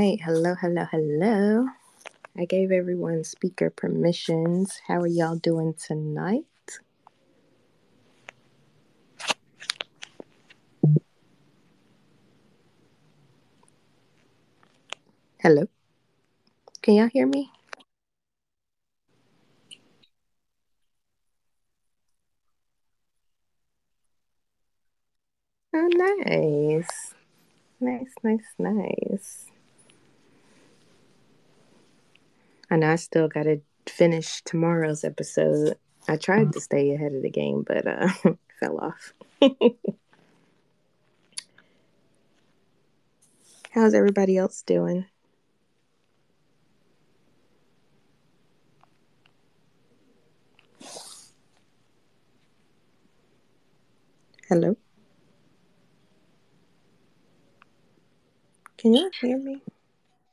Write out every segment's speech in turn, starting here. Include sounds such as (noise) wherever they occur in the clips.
Right. Hello, hello, hello. I gave everyone speaker permissions. How are y'all doing tonight? Hello. Can y'all hear me? Oh, nice. Nice, nice, nice. I know I still got to finish tomorrow's episode. I tried to stay ahead of the game, but uh, (laughs) fell off. (laughs) How's everybody else doing? Hello? Can you hear me?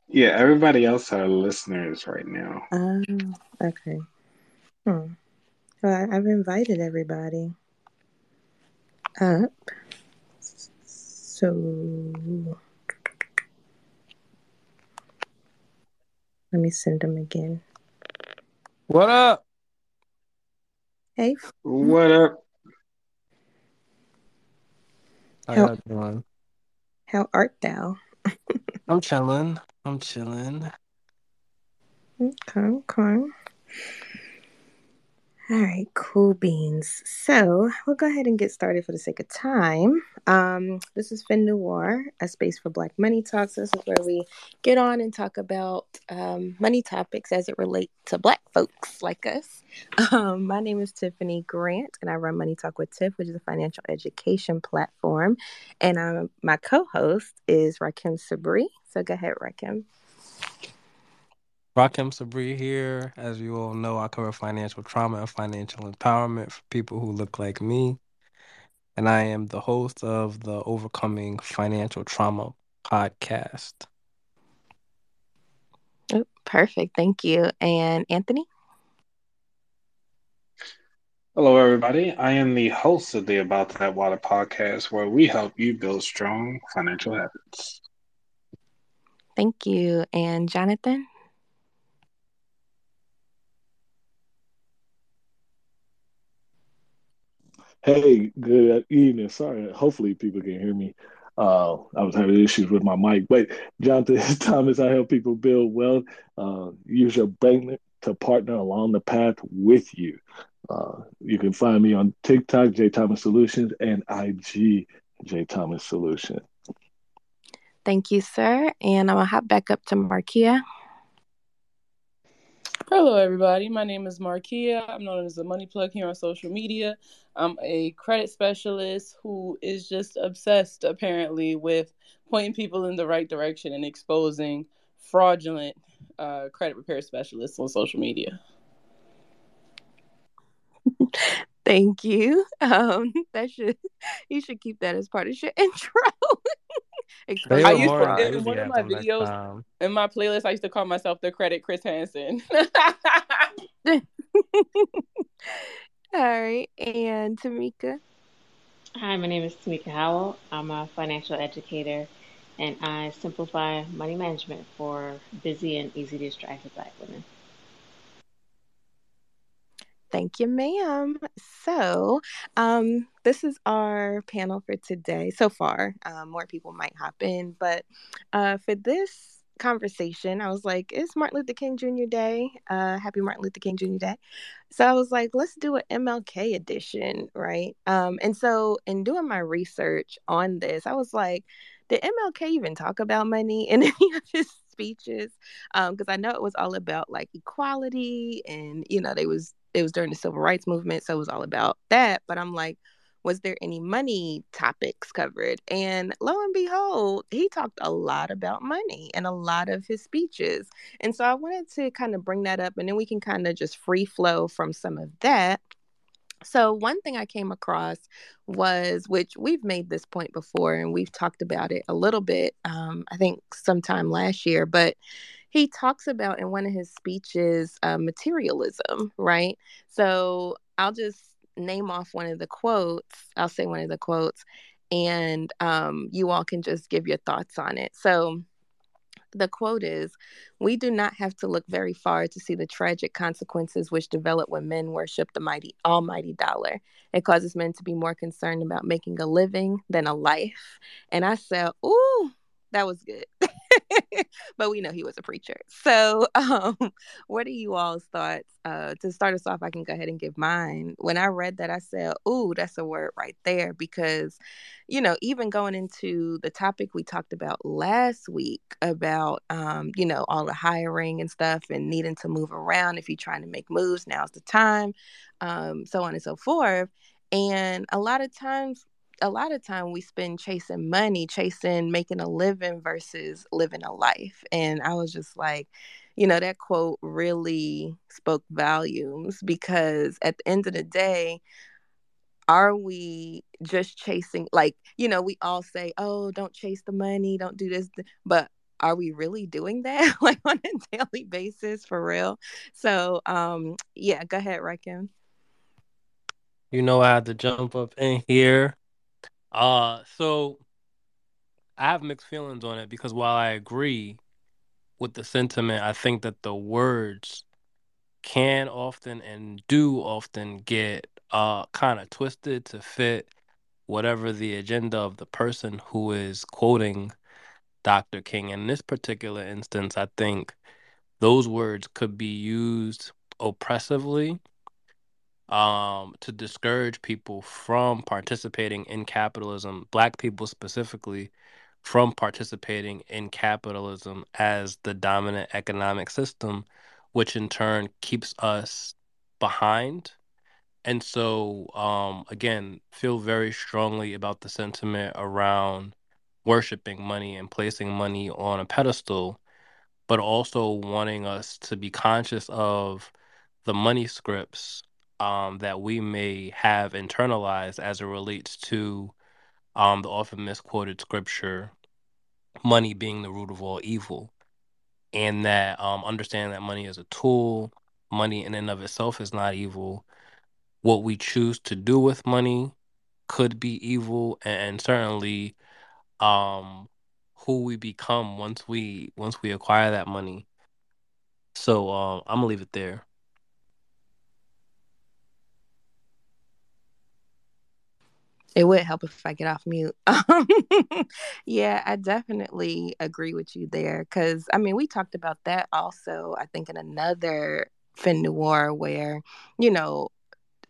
Yeah, everybody else are listeners right now. Oh, okay. Hmm. Well, I, I've invited everybody up. So let me send them again. What up? Hey, What up? How How- y'all how art thou? (laughs) I'm chilling. I'm chilling. Okay, okay. All right, cool beans. So we'll go ahead and get started for the sake of time. Um, this is FinNoir, a space for Black money talks. This is where we get on and talk about um, money topics as it relates to Black folks like us. Um, my name is Tiffany Grant, and I run Money Talk with Tiff, which is a financial education platform. And um, my co-host is Rahkim Sabree. So go ahead, Rahkim. Rahkim Sabree here. As you all know, I cover financial trauma and financial empowerment for people who look like me. And I am the host of the Overcoming Financial Trauma podcast. Oh, perfect. Thank you. And Anthony? Hello, everybody. I am the host of the About That Water podcast, where we help you build strong financial habits. Thank you. And Jonathan? Hey, good evening. Sorry, hopefully people can hear me. Uh, I was having issues with my mic, but Jonathan (laughs) Thomas, I help people build wealth. Uh, use your bank to partner along the path with you. Uh, you can find me on TikTok, J Thomas Solutions, and IG, J Thomas Solution. Thank you, sir. And I'm going to hop back up to Markia. Hello, everybody. My name is Markia. I'm known as the Money Plug here on social media. I'm a credit specialist who is just obsessed, apparently, with pointing people in the right direction and exposing fraudulent uh, credit repair specialists on social media. (laughs) Thank you. Um, (laughs) that should you should keep that as part of your (laughs) intro. They I used to, in one of my videos, in my playlist, I used to call myself the Credit Chris Hansen. (laughs) (laughs) All right. And Tamika. Hi, my name is Tamika Howell. I'm a financial educator and I simplify money management for busy and easy to distracted Black women. Thank you, ma'am. So, um, this is our panel for today. So far, um, more people might hop in, but uh, for this conversation, I was like, "It's Martin Luther King Jr. Day. Uh, happy Martin Luther King Jr. Day." So I was like, "Let's do an MLK edition, right?" Um, and so, in doing my research on this, I was like, "Did MLK even talk about money in (laughs) any of his speeches?" Because um, I know it was all about like equality, and you know, they was it was during the civil rights movement, so it was all about that. But I'm like, was there any money topics covered? And lo and behold, he talked a lot about money and a lot of his speeches. And so I wanted to kind of bring that up and then we can kind of just free flow from some of that. So, one thing I came across was, which we've made this point before and we've talked about it a little bit, um, I think sometime last year, but he talks about in one of his speeches uh, materialism, right? So I'll just name off one of the quotes. I'll say one of the quotes, and um, you all can just give your thoughts on it. So the quote is We do not have to look very far to see the tragic consequences which develop when men worship the mighty, almighty dollar. It causes men to be more concerned about making a living than a life. And I said, Ooh, that was good. (laughs) but we know he was a preacher. So, (laughs) um, what are you all's thoughts? Uh, to start us off, I can go ahead and give mine. When I read that, I said, "Ooh, that's a word right there," because, you know, even going into the topic we talked about last week about, um, you know, all the hiring and stuff and needing to move around if you're trying to make moves, now's the time, um, so on and so forth. And a lot of times a lot of time we spend chasing money, chasing making a living versus living a life. And I was just like, you know, that quote really spoke volumes because at the end of the day, are we just chasing like, you know, we all say, "Oh, don't chase the money, don't do this." But are we really doing that (laughs) like on a daily basis for real? So, um yeah, go ahead, Rahkim. You know, I had to jump up in here uh, so I have mixed feelings on it because while I agree with the sentiment, I think that the words can often and do often get uh kind of twisted to fit whatever the agenda of the person who is quoting Dr. King. In this particular instance, I think those words could be used oppressively um, to discourage people from participating in capitalism, black people specifically, from participating in capitalism as the dominant economic system, which in turn keeps us behind. And so, um, again, feel very strongly about the sentiment around worshiping money and placing money on a pedestal, but also wanting us to be conscious of the money scripts um, that we may have internalized as it relates to um, the often misquoted scripture, money being the root of all evil, and that um, understanding that money is a tool, money in and of itself is not evil. What we choose to do with money could be evil, and certainly um, who we become once we once we acquire that money. So um, I'm gonna leave it there. It would help if I get off mute. (laughs) Um, yeah, I definitely agree with you there. Because, I mean, we talked about that also, I think, in another FinNoir where, you know,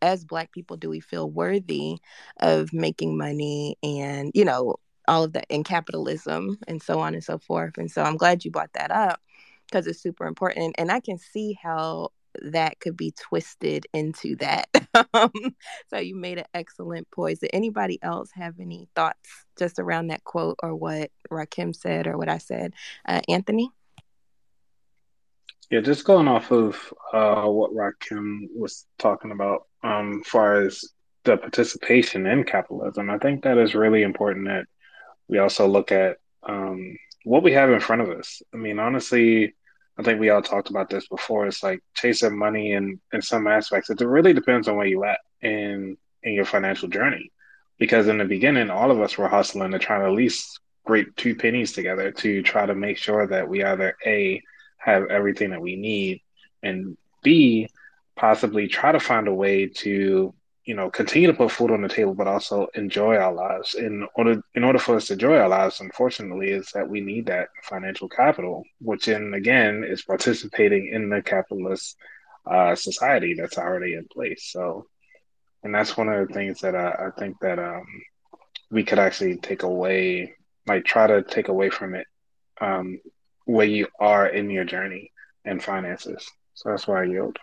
as Black people, do we feel worthy of making money and, you know, all of that in capitalism and so on and so forth. And so I'm glad you brought that up because it's super important. And I can see how that could be twisted into that. (laughs) Um, so you made an excellent point. Did anybody else have any thoughts just around that quote or what Rahkim said or what I said? Uh, Anthony? Yeah, just going off of uh, what Rahkim was talking about, um, far as the participation in capitalism, I think that is really important that we also look at um, what we have in front of us. I mean, honestly, I think we all talked about this before. It's like chasing money in in some aspects. It really depends on where you at in in your financial journey. because in the beginning, all of us were hustling to try to at least scrape two pennies together to try to make sure that we either A, have everything that we need, and B, possibly try to find a way to you know continue to put food on the table but also enjoy our lives. In order in order for us to enjoy our lives unfortunately is that we need that financial capital which in again is participating in the capitalist uh, society that's already in place. So and that's one of the things that I, I think that um, we could actually take away like try to take away from it um, where you are in your journey and finances. So that's why I yield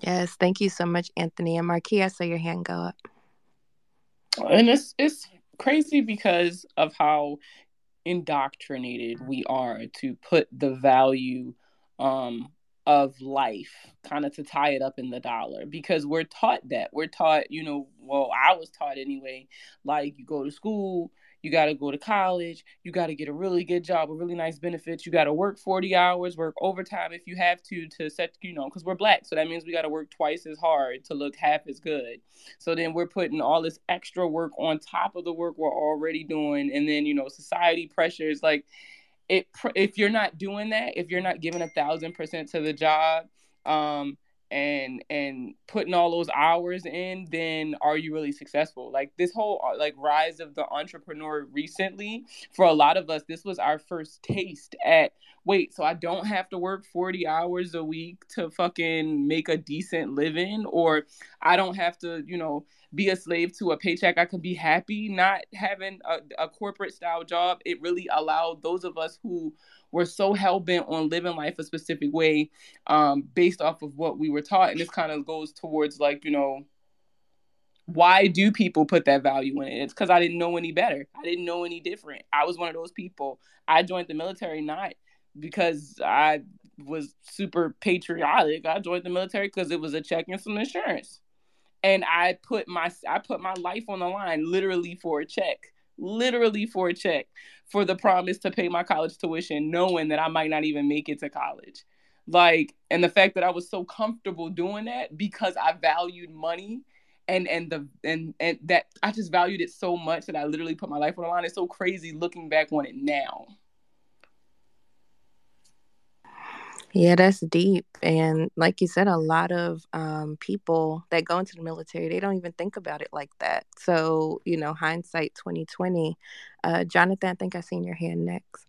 Yes, thank you so much, Anthony. And Markia, I saw your hand go up. And it's it's crazy because of how indoctrinated we are to put the value um of life kind of to tie it up in the dollar because we're taught that we're taught you know well i was taught anyway like you go to school you got to go to college. You got to get a really good job with really nice benefits. You got to work 40 hours, work overtime if you have to, to set, you know, because we're black. So that means we got to work twice as hard to look half as good. So then we're putting all this extra work on top of the work we're already doing. And then, you know, society pressures like, it, if you're not doing that, if you're not giving a thousand percent to the job, um, and and putting all those hours in then are you really successful? Like this whole uh, like rise of the entrepreneur recently for a lot of us this was our first taste at wait so i don't have to work 40 hours a week to fucking make a decent living or i don't have to you know be a slave to a paycheck i can be happy not having a, a corporate style job it really allowed those of us who we're so hell bent on living life a specific way um, based off of what we were taught. And this kind of goes towards like, you know, why do people put that value in it? It's because I didn't know any better. I didn't know any different. I was one of those people. I joined the military not because I was super patriotic. I joined the military because it was a check and some insurance. And I put my I put my life on the line literally for a check literally for a check for the promise to pay my college tuition, knowing that I might not even make it to college. Like, and the fact that I was so comfortable doing that because I valued money and and the and and that I just valued it so much that I literally put my life on the line. It's so crazy looking back on it now. Yeah, that's deep. And like you said, a lot of um, people that go into the military, they don't even think about it like that. So, you know, hindsight 2020. Uh, Jonathan, I think I seen your hand next.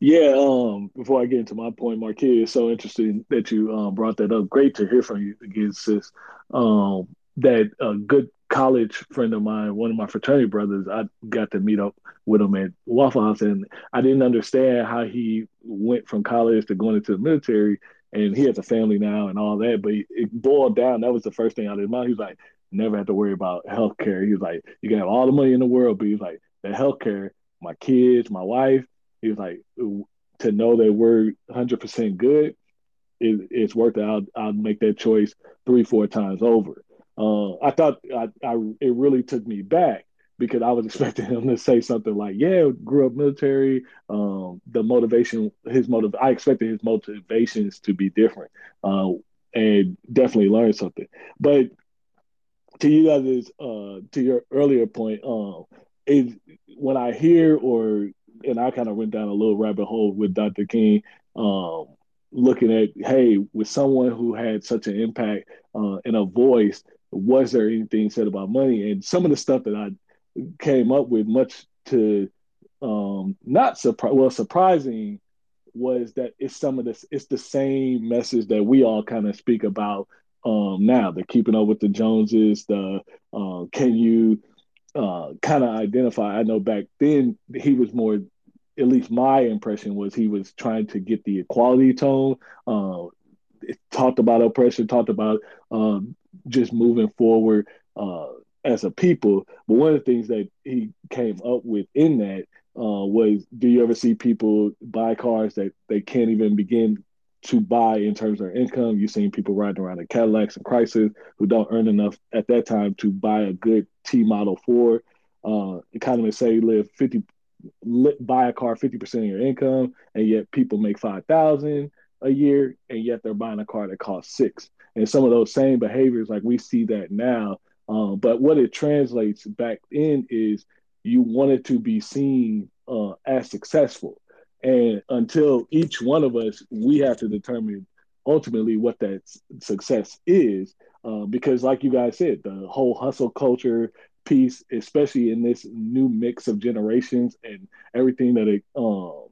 Yeah, um, before I get into my point, Markia, it's so interesting that you um, brought that up. Great to hear from you again, sis. Um, that a good college friend of mine, one of my fraternity brothers, I got to meet up with him at Waffle House, and I didn't understand how he went from college to going into the military, and he has a family now and all that. But it boiled down. That was the first thing out of his mind. He was like, never have to worry about health care. He was like, you can have all the money in the world, but he's like, the health care, my kids, my wife. He was like, to know that we're 100% good, it, it's worth it. I'll, I'll make that choice three, four times over. Uh, I thought I, I, it really took me back because I was (laughs) expecting him to say something like, "Yeah, grew up military." Um, the motivation, his motive, I expected his motivations to be different, uh, and definitely learned something. But to you guys, uh, to your earlier point, um, is when I hear or and I kind of went down a little rabbit hole with Dr. King, um, looking at hey, with someone who had such an impact uh, and a voice was there anything said about money? And some of the stuff that I came up with, much to um, not surprise, well, surprising, was that it's some of this. It's the same message that we all kind of speak about um, now. The keeping up with the Joneses. The uh, can you uh, kind of identify? I know back then he was more. At least my impression was he was trying to get the equality tone. Uh, talked about oppression, talked about um, just moving forward uh, as a people. But one of the things that he came up with in that uh, was, do you ever see people buy cars that they can't even begin to buy in terms of their income? You've seen people riding around in Cadillacs and Chrysler who don't earn enough at that time to buy a good T Model Ford. Uh, economists say live 50 buy a car 50% of your income and yet people make 5000 a year and yet they're buying a car that costs six and some of those same behaviors, like we see that now Uh, but what it translates back in is you wanted to be seen uh, as successful. And until each one of us, we have to determine ultimately what that success is. Uh, because, like you guys said, the whole hustle culture piece, especially in this new mix of generations and everything that it, um,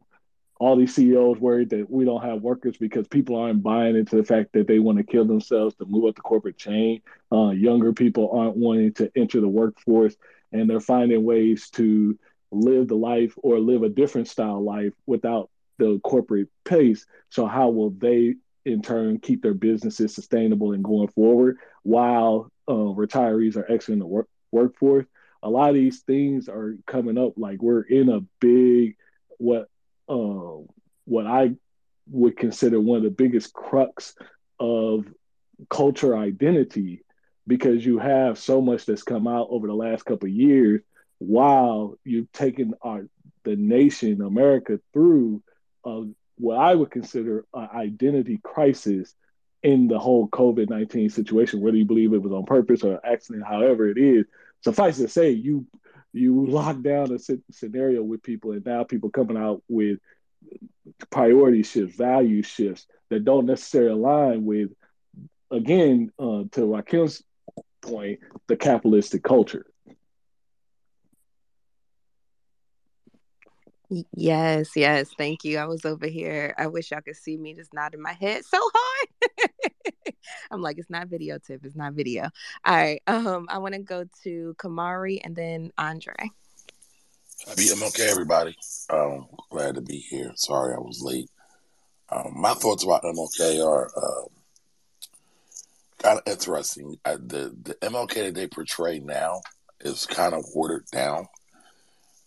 all these CEOs worried that we don't have workers because people aren't buying into the fact that they want to kill themselves to move up the corporate chain. Uh, younger people aren't wanting to enter the workforce, and they're finding ways to live the life or live a different style life without the corporate pace. So how will they in turn keep their businesses sustainable and going forward while uh, retirees are exiting the work- workforce? A lot of these things are coming up like we're in a big what uh, what I would consider one of the biggest crux of culture identity because you have so much that's come out over the last couple years while you've taken our the nation America through uh, what I would consider an identity crisis in the whole COVID nineteen situation. Whether you believe it was on purpose or accident, however it is, suffice to say, you you lock down a scenario with people, and now people coming out with priority shifts, value shifts that don't necessarily align with, again, uh, to Raquel's point, the capitalistic culture. Yes, yes. Thank you. I was over here. I wish y'all could see me just nodding my head so hard. I'm like, it's not video tip. It's not video. All right. Um, I want to go to Camari and then Andre. Happy MLK, everybody. Um, glad to be here. Sorry I was late. Um, my thoughts about MLK are um, kind of interesting. I, the the MLK that they portray now is kind of watered down.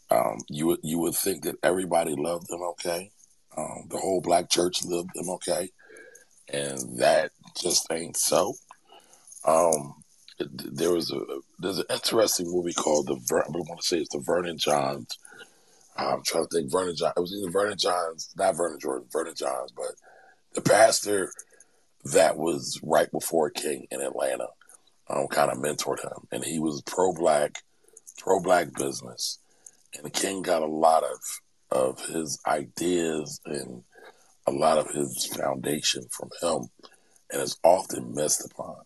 Um, you would you would think that everybody loved MLK. Um, the whole black church loved MLK, and that just ain't so. Um, there was a there's an interesting movie called the Ver, I want to say it's the Vernon Johns. I'm trying to think Vernon Johns. It was either Vernon Johns, not Vernon Jordan, Vernon Johns, but the pastor that was right before King in Atlanta, um, kind of mentored him, and he was pro black, pro black business, and King got a lot of of his ideas and a lot of his foundation from him, and is often missed upon.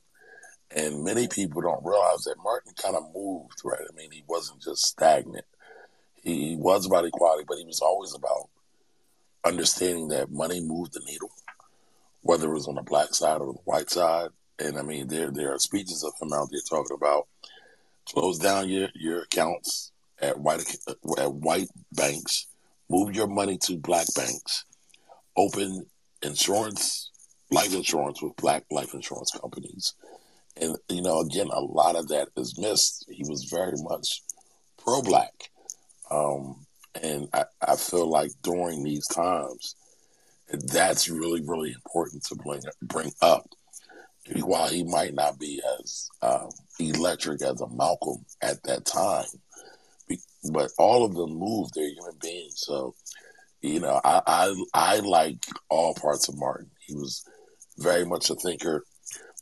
And many people don't realize that Martin kind of moved, right? I mean, he wasn't just stagnant. He, was about equality, but he was always about understanding that money moved the needle, whether it was on the black side or the white side. And I mean, there there are speeches of him out there talking about close down your, your accounts at white at white banks, move your money to black banks, open insurance, life insurance with black life insurance companies, and, you know, again, a lot of that is missed. He was very much pro black. Um, and I, I feel like during these times, that's really, really important to bring, bring up. While he might not be as um, electric as a Malcolm at that time, but all of them moved. They're human beings. So, you know, I, I, I like all parts of Martin. He was very much a thinker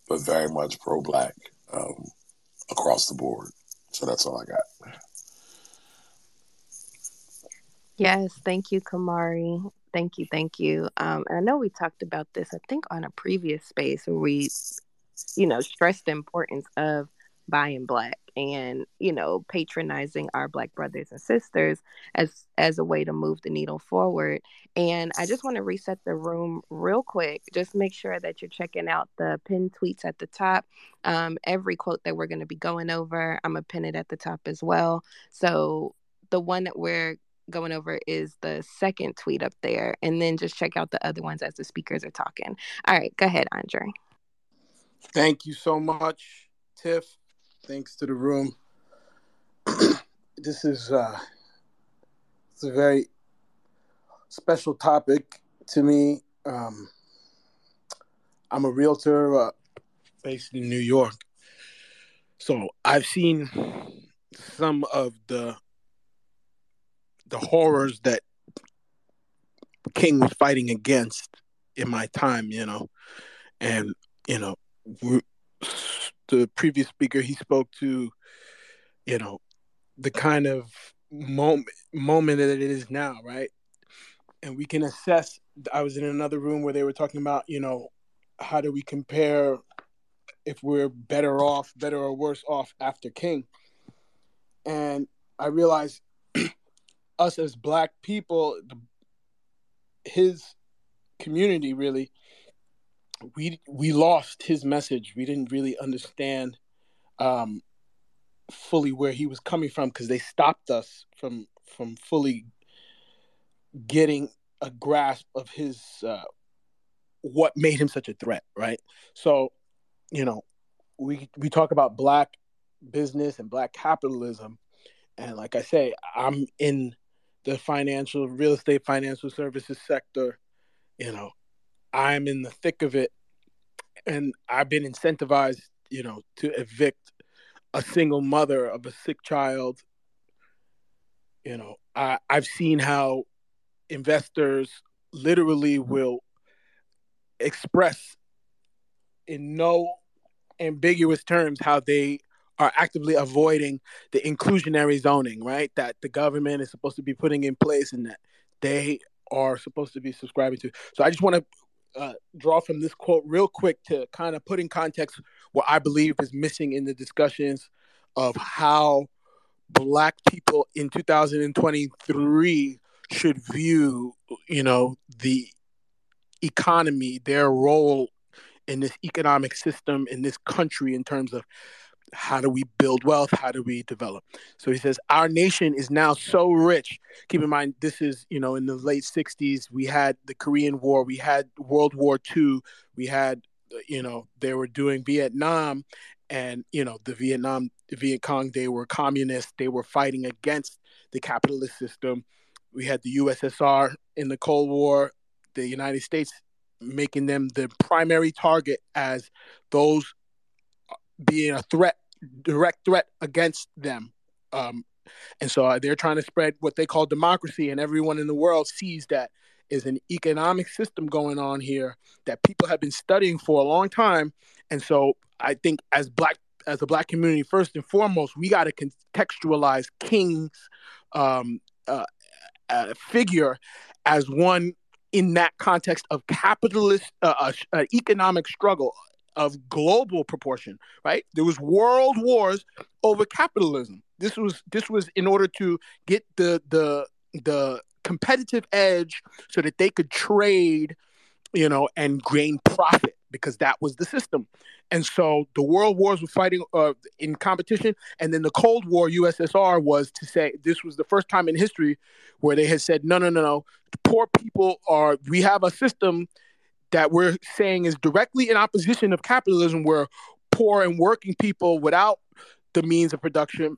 but very much pro black um, across the board. So that's all I got. Yes, thank you, Camari. Thank you, thank you. Um, and I know we talked about this, I think, on a previous space where we, you know, stressed the importance of buying black and you know patronizing our black brothers and sisters as as a way to move the needle forward. And i just want to reset the room real quick. Just make sure that you're checking out the pin tweets at the top. Um, every quote that we're going to be going over i'm gonna pin it at the top as well. So the one that we're going over is the second tweet up there and then just check out the other ones as the speakers are talking. All right go ahead andre. Thank you so much tiff Thanks to the room. (clears throat) this is uh, it's a very special topic to me. Um, I'm a realtor uh, based in New York, so I've seen some of the the horrors that King was fighting against in my time, you know, and you know, the previous speaker, he spoke to, you know, the kind of moment moment that it is now, right? And we can assess. I was in another room where they were talking about, you know, how do we compare if we're better off, better or worse off after King? And I realized (clears throat) us as black people, his community really, we we lost his message. We didn't really understand um, fully where he was coming from because they stopped us from from fully getting a grasp of his uh, what made him such a threat, right? So, you know, we we talk about black business and black capitalism, and like I say, I'm in the financial real estate financial services sector. You know, I'm in the thick of it, and I've been incentivized, you know, to evict a single mother of a sick child. You know, I, I've seen how investors literally will express in no ambiguous terms how they are actively avoiding the inclusionary zoning, right? That the government is supposed to be putting in place and that they are supposed to be subscribing to. So I just want to uh, draw from this quote real quick to kind of put in context what I believe is missing in the discussions of how black people in 2023 should view, you know, the economy, their role in this economic system in this country in terms of how do we build wealth? How do we develop? So he says, our nation is now so rich. Keep in mind, this is, you know, in the late 60s, we had the Korean War, we had World War II, we had, you know, they were doing Vietnam, and, you know, the Vietnam, the Viet Cong, they were communists, they were fighting against the capitalist system. We had the USSR in the Cold War, the United States making them the primary target as those uh, being a threat direct threat against them. Um, and so uh, they're trying to spread what they call democracy, and everyone in the world sees that is an economic system going on here that people have been studying for a long time. And so I think as black as a black community, first and foremost, we got to contextualize King's um, uh, uh, figure as one in that context of capitalist uh, uh, uh economic struggle of global proportion, right? There was world wars over capitalism. This was this was in order to get the the the competitive edge so that they could trade, you know, and gain profit because that was the system. And so the world wars were fighting uh, in competition, and then the Cold War USSR was to say this was the first time in history where they had said no, no, no, no. Poor people are. We have a system that we're saying is directly in opposition of capitalism, where poor and working people without the means of production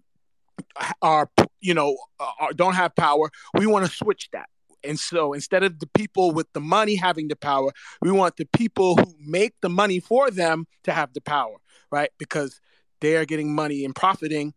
are, you know, are, don't have power. We want to switch that. And so instead of the people with the money having the power, we want the people who make the money for them to have the power, right? Because they are getting money and profiting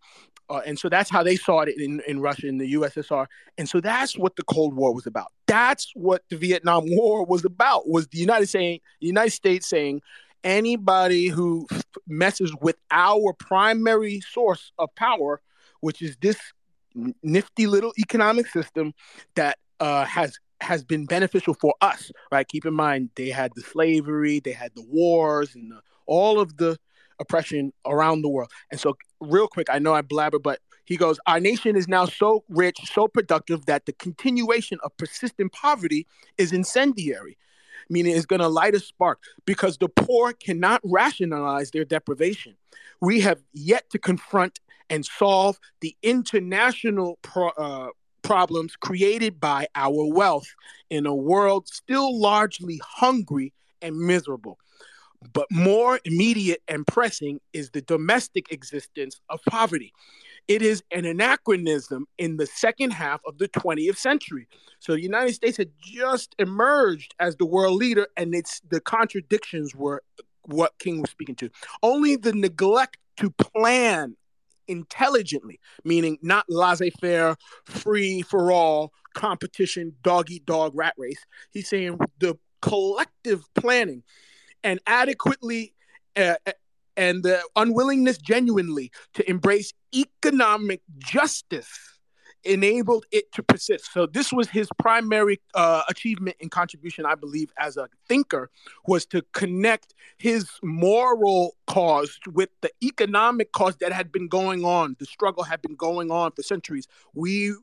uh, and so that's how they saw it in, in Russia, in the USSR. And so that's what the Cold War was about. That's what the Vietnam War was about, was the United, saying, the United States saying, anybody who messes with our primary source of power, which is this nifty little economic system that uh, has has been beneficial for us, right? Keep in mind, they had the slavery, they had the wars, and the, all of the oppression around the world. And so, real quick, I know I blabber, but he goes, Our nation is now so rich, so productive that the continuation of persistent poverty is incendiary, meaning it's going to light a spark because the poor cannot rationalize their deprivation. We have yet to confront and solve the international pro- uh, problems created by our wealth in a world still largely hungry and miserable. But more immediate and pressing is the domestic existence of poverty. It is an anachronism in the second half of the 20th century. So the United States had just emerged as the world leader, and it's the contradictions were what King was speaking to. Only the neglect to plan intelligently, meaning not laissez faire, free for all, competition, dog eat dog rat race. He's saying the collective planning and adequately uh, and the unwillingness genuinely to embrace economic justice enabled it to persist. So this was his primary uh, achievement and contribution, I believe, as a thinker, was to connect his moral cause with the economic cause that had been going on. The struggle had been going on for centuries. We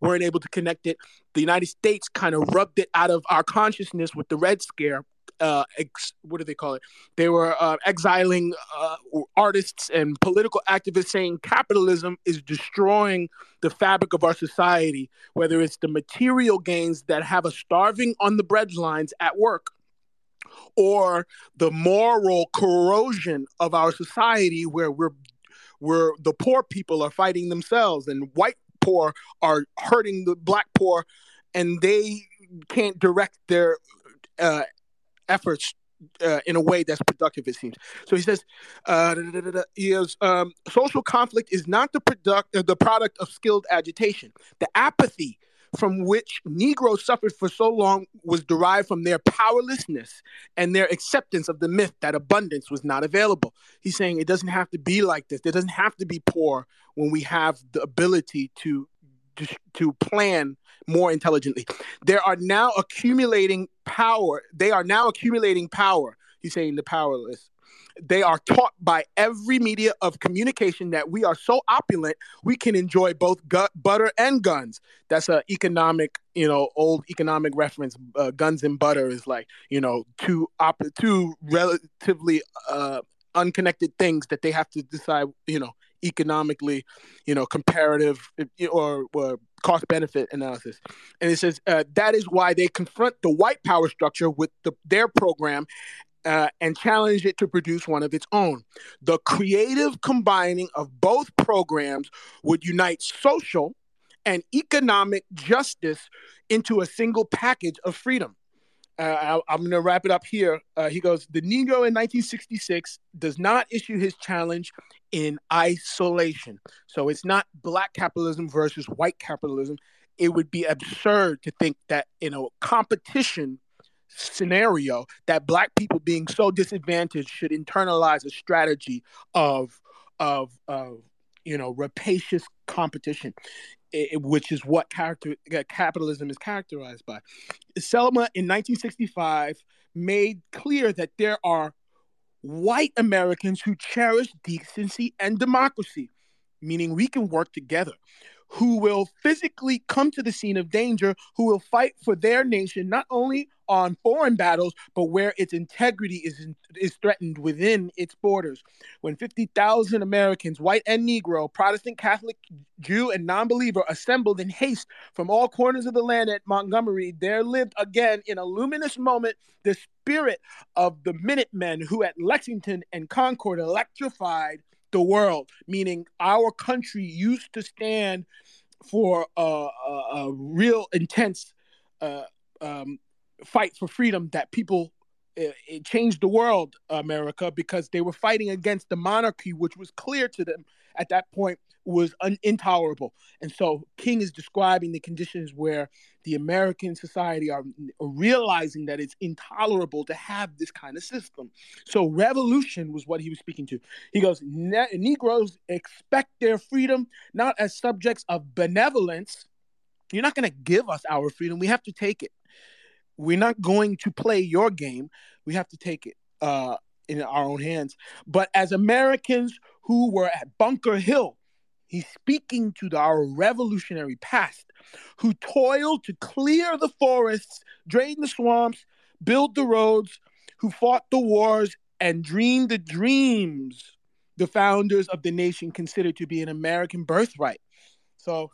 weren't able to connect it. The United States kind of rubbed it out of our consciousness with the Red Scare. Uh, ex, what do they call it? They were uh, exiling uh, artists and political activists saying capitalism is destroying the fabric of our society, whether it's the material gains that have us starving on the breadlines at work or the moral corrosion of our society where we're where the poor people are fighting themselves and white poor are hurting the black poor, and they can't direct their uh, efforts uh, in a way that's productive. It seems. So he says, uh, he um, social conflict is not the product uh, the product of skilled agitation. The apathy from which Negroes suffered for so long was derived from their powerlessness and their acceptance of the myth that abundance was not available. He's saying it doesn't have to be like this. There doesn't have to be poor when we have the ability to, to plan more intelligently. There are now accumulating power. They are now accumulating power. He's saying the powerless. They are taught by every media of communication that we are so opulent we can enjoy both gut, butter and guns. That's an economic, you know, old economic reference. Uh, guns and butter is like, you know, two op- two relatively uh, unconnected things that they have to decide, you know, economically, you know, comparative or, or cost benefit analysis. And it says uh, that is why they confront the white power structure with the, their program uh, and challenge it to produce one of its own. The creative combining of both programs would unite social and economic justice into a single package of freedom. Uh, I, am going to wrap it up here. Uh, he goes, The Negro in 1966 does not issue his challenge in isolation. So it's not black capitalism versus white capitalism. It would be absurd to think that in a competition scenario, that black people being so disadvantaged should internalize a strategy of, of, of you know, rapacious competition which is what character uh, capitalism is characterized by. Selma in 1965 made clear that there are white Americans who cherish decency and democracy, meaning we can work together who will physically come to the scene of danger, who will fight for their nation, not only on foreign battles, but where its integrity is, is threatened within its borders. When 50,000 Americans, white and Negro, Protestant, Catholic, Jew, and non believer, assembled in haste from all corners of the land at Montgomery, there lived again in a luminous moment the spirit of the Minutemen who at Lexington and Concord electrified the world, meaning our country used to stand for a, a, a real intense uh, um, fight for freedom that people it, it, changed the world america because they were fighting against the monarchy which was clear to them at that point was un- intolerable. And so king is describing the conditions where the american society are, are realizing that it's intolerable to have this kind of system. So revolution was what he was speaking to. He goes ne- negroes expect their freedom not as subjects of benevolence. You're not going to give us our freedom. We have to take it. We're not going to play your game. We have to take it uh, in our own hands. But as Americans who were at Bunker Hill, he's speaking to the, our revolutionary past, who toiled to clear the forests, drain the swamps, build the roads, who fought the wars and dreamed the dreams the founders of the nation considered to be an American birthright. So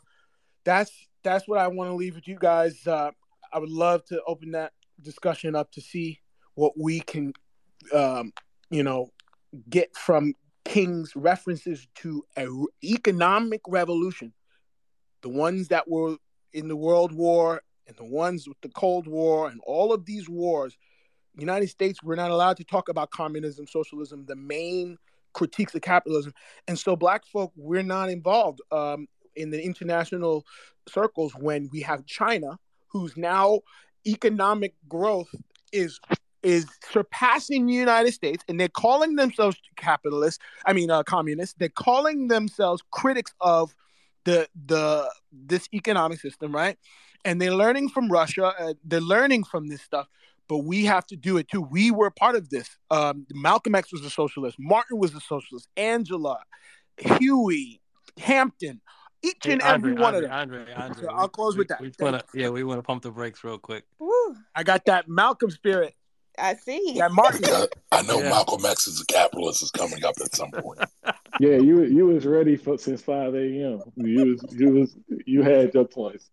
that's that's what I want to leave with you guys. Uh, I would love to open that discussion up to see what we can, um, you know, get from King's references to an economic revolution, the ones that were in the World War and the ones with the Cold War and all of these wars. United States, we're not allowed to talk about communism, socialism, the main critiques of capitalism. And so, black folk, we're not involved um, in the international circles when we have China, whose now economic growth is is surpassing the United States, and they're calling themselves capitalists. I mean, uh, communists. They're calling themselves critics of the the this economic system, right? And they're learning from Russia. Uh, they're learning from this stuff, but we have to do it too. We were part of this. Um, Malcolm X was a socialist. Martin was a socialist. Angela, Huey, Hampton. Each Hey, and Andre, every one Andre, of them. Andre, Andre. So I'll close we, with that. We wanna, yeah, we want to pump the brakes real quick. Woo, I got that Malcolm spirit. I see. That Martin. Yeah, I know Yeah. Malcolm X is a capitalist is coming up at some point. (laughs) Yeah, you you was ready for since five a.m. You was you was you had your points.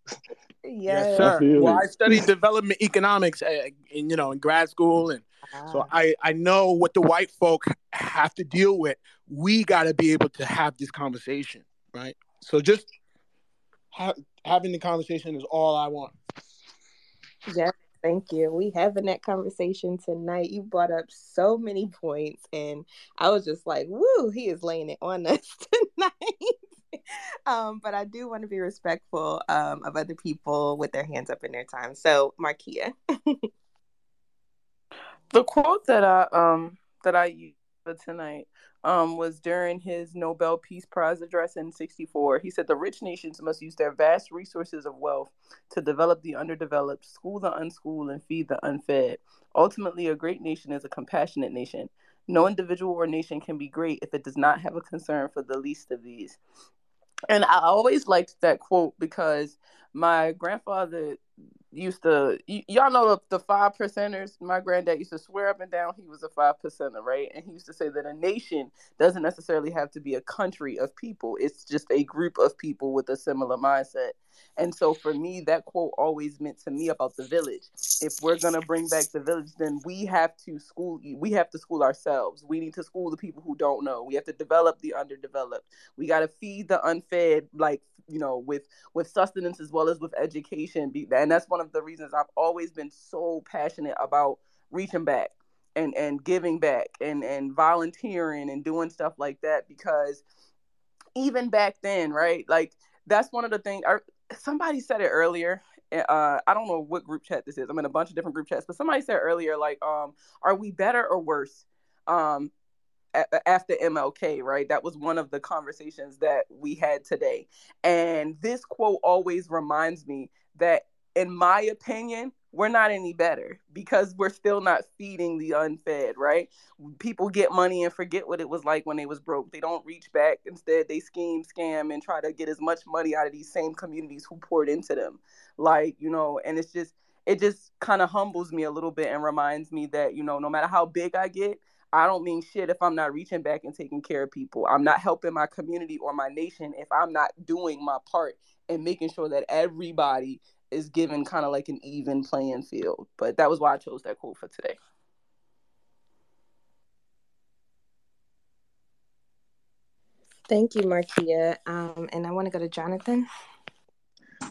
Yes, Yes. sir. I Well, it. I studied development economics, uh, in you know, in grad school, and so Ah, I I know what the white folk have to deal with. We got to be able to have this conversation, right? So just ha- having the conversation is all I want. Yes, thank you. We having that conversation tonight. You brought up so many (laughs) points, and I was just like, "Woo!" He is laying it on us (laughs) tonight. (laughs) um, but I do want to be respectful um, of other people with their hands up in their time. So, Markia. The quote that I um that I for tonight um was during his Nobel Peace Prize address in 64. He said the rich nations must use their vast resources of wealth to develop the underdeveloped, school the unschooled, and feed the unfed. Ultimately, a great nation is a compassionate nation. No individual or nation can be great if it does not have a concern for the least of these. And I always liked that quote because my grandfather used to y- y'all know the, the five percenters? My granddad used to swear up and down he was a five percenter right? And he used to say that a nation doesn't necessarily have to be a country of people. It's just a group of people with a similar mindset. And so for me that quote always meant to me about the village. If we're going to bring back the village then we have to school we have to school ourselves. We need to school the people who don't know. We have to develop the underdeveloped. We got to feed the unfed like you know with with sustenance as well as with education. And that's one of the reasons i've always been so passionate about reaching back and and giving back and and volunteering and doing stuff like that because even back then right like that's one of the things Or somebody said it earlier uh, I don't know what group chat this is. I'm in a bunch of different group chats, but somebody said earlier, like, um, are we better or worse um, after MLK? Right, that was one of the conversations that we had today, and this quote always reminds me that, in my opinion, we're not any better because we're still not feeding the unfed, right? People get money and forget what it was like when they was broke. They don't reach back. Instead, they scheme, scam, and try to get as much money out of these same communities who poured into them. Like, you know, and it's just it just kind of humbles me a little bit and reminds me that, you know, no matter how big I get, I don't mean shit if I'm not reaching back and taking care of people. I'm not helping my community or my nation if I'm not doing my part and making sure that everybody is given kind of like an even playing field. But that was why I chose that quote for today. Thank you, Markia. Um, and I want to go to Jonathan.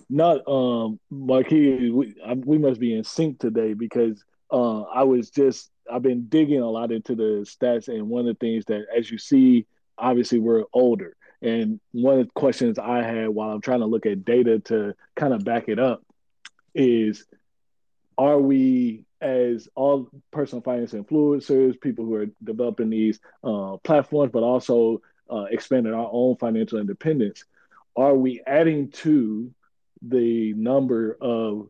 Not um, Markia. We, I, we must be in sync today because uh, I was just I've been digging a lot into the stats, and one of the things that, as you see, obviously we're older. And one of the questions I had while I'm trying to look at data to kind of back it up is are we as all personal finance influencers people who are developing these uh, platforms but also uh, expanding our own financial independence are we adding to the number of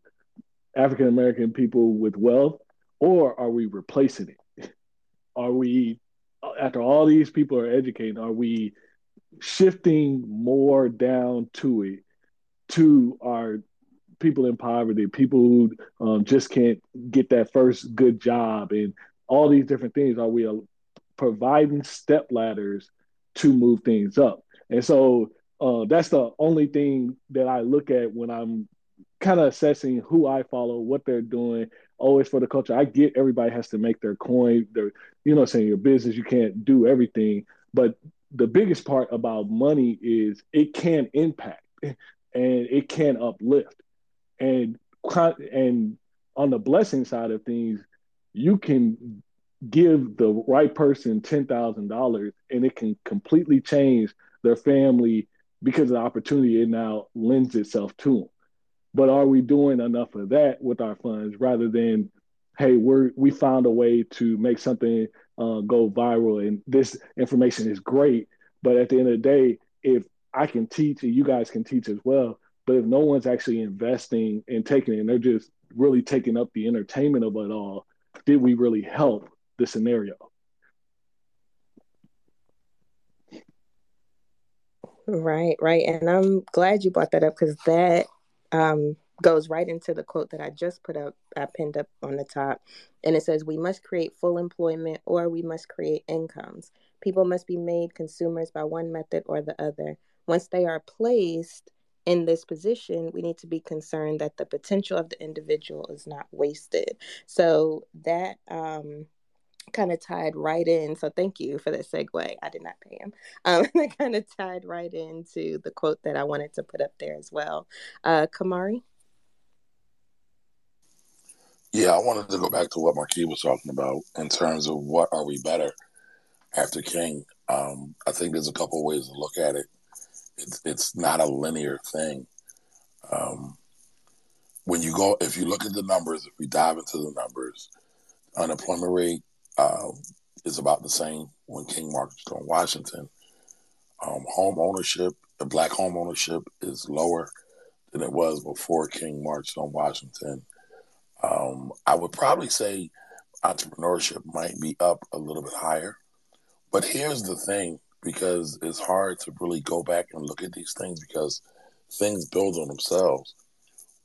african american people with wealth or are we replacing it? (laughs) Are we after all these people are educating are we shifting more down to it to our people in poverty, people who um, just can't get that first good job, and all these different things. Are we uh, providing step ladders to move things up? And so uh, that's the only thing that I look at when I'm kind of assessing who I follow, what they're doing. Always for the culture. I get everybody has to make their coin. Their, you know, saying your business, you can't do everything, but the biggest part about money is it can impact (laughs) and it can uplift and and on the blessing side of things, you can give the right person ten thousand dollars, and it can completely change their family because the opportunity it now lends itself to them. But are we doing enough of that with our funds rather than hey, we're we found a way to make something uh, go viral, and this information is great. But at the end of the day, if I can teach and you guys can teach as well, but if no one's actually investing and taking it, and they're just really taking up the entertainment of it all, did we really help the scenario? Right, right. And I'm glad you brought that up because that um, goes right into the quote that I just put up, I pinned up on the top. And it says, We must create full employment or we must create incomes. People must be made consumers by one method or the other. Once they are placed in this position, we need to be concerned that the potential of the individual is not wasted. So that um, kind of tied right in. So thank you for that segue. I did not pay him. Um, (laughs) that kind of tied right into the quote that I wanted to put up there as well. Uh, Camari? Yeah, I wanted to go back to what Markia was talking about in terms of what are we better after King. Um, I think there's a couple ways to look at it. It's it's not a linear thing. Um, when you go, if you look at the numbers, if we dive into the numbers, unemployment rate uh, is about the same when King marched on Washington. Um, home ownership, the black home ownership is lower than it was before King marched on Washington. Um, I would probably say entrepreneurship might be up a little bit higher. But here's the thing because it's hard to really go back and look at these things because things build on themselves.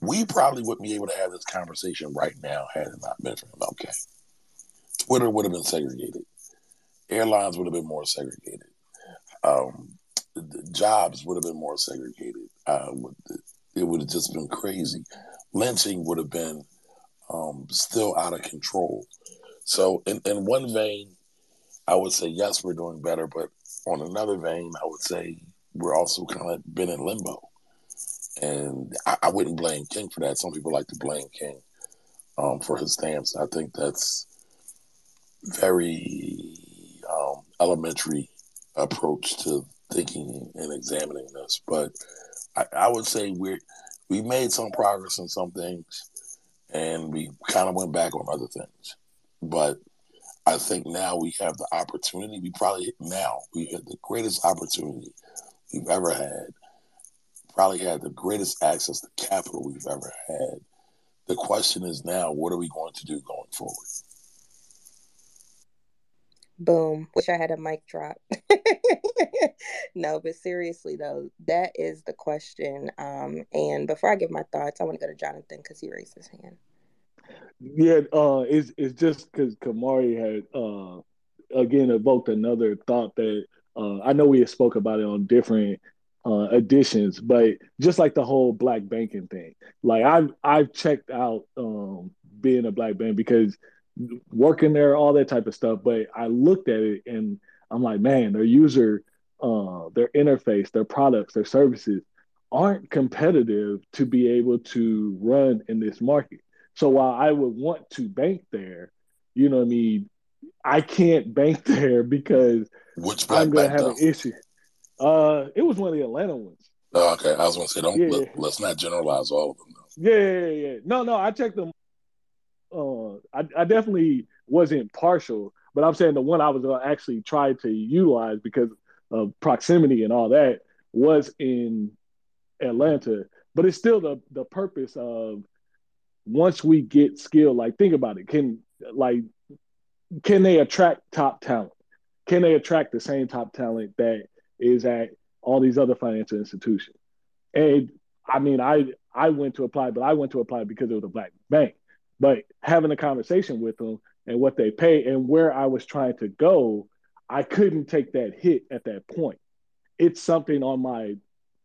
We probably wouldn't be able to have this conversation right now had it not been for MLK. Twitter would have been segregated. Airlines would have been more segregated. Um, jobs would have been more segregated. Uh, it would have just been crazy. Lynching would have been um, still out of control. So, in, in one vein, I would say yes, we're doing better, but on another vein, I would say we're also kind of been in limbo. And I, I, wouldn't blame King for that. Some people like to blame King um, for his stance. I think that's very um, elementary approach to thinking and examining this. But I, I would say we're we made some progress in some things and we kind of went back on other things. But I think now we have the opportunity. We probably now we had the greatest opportunity we've ever had. Probably had the greatest access to capital we've ever had. The question is now, what are we going to do going forward? Boom. Wish I had a mic drop. (laughs) no, but seriously though, that is the question. Um, and before I give my thoughts, I want to go to Jonathan because he raised his hand. Yeah, uh, it's it's just because Camari had uh, again evoked another thought that uh, I know we had spoke about it on different uh, editions, but just like the whole black banking thing, like I've I've checked out um, being a black bank because working there, all that type of stuff. But I looked at it and I'm like, man, their user, uh, their interface, their products, their services aren't competitive to be able to run in this market. So while I would want to bank there, you know what I mean, I can't bank (laughs) there because Which I'm gonna have though? an issue. Uh, it was one of the Atlanta ones. Oh, okay, I was gonna say don't yeah. let, us not generalize all of them. Though. Yeah, yeah, yeah. No, no, I checked them uh, I, I definitely wasn't partial, but I'm saying the one I was uh, actually try to utilize because of proximity and all that was in Atlanta. But it's still the the purpose of once we get skill, like think about it, can like can they attract top talent? Can they attract the same top talent that is at all these other financial institutions? And I mean, I I went to apply, but I went to apply because it was a black bank. But having a conversation with them and what they pay and where I was trying to go, I couldn't take that hit at that point. It's something on my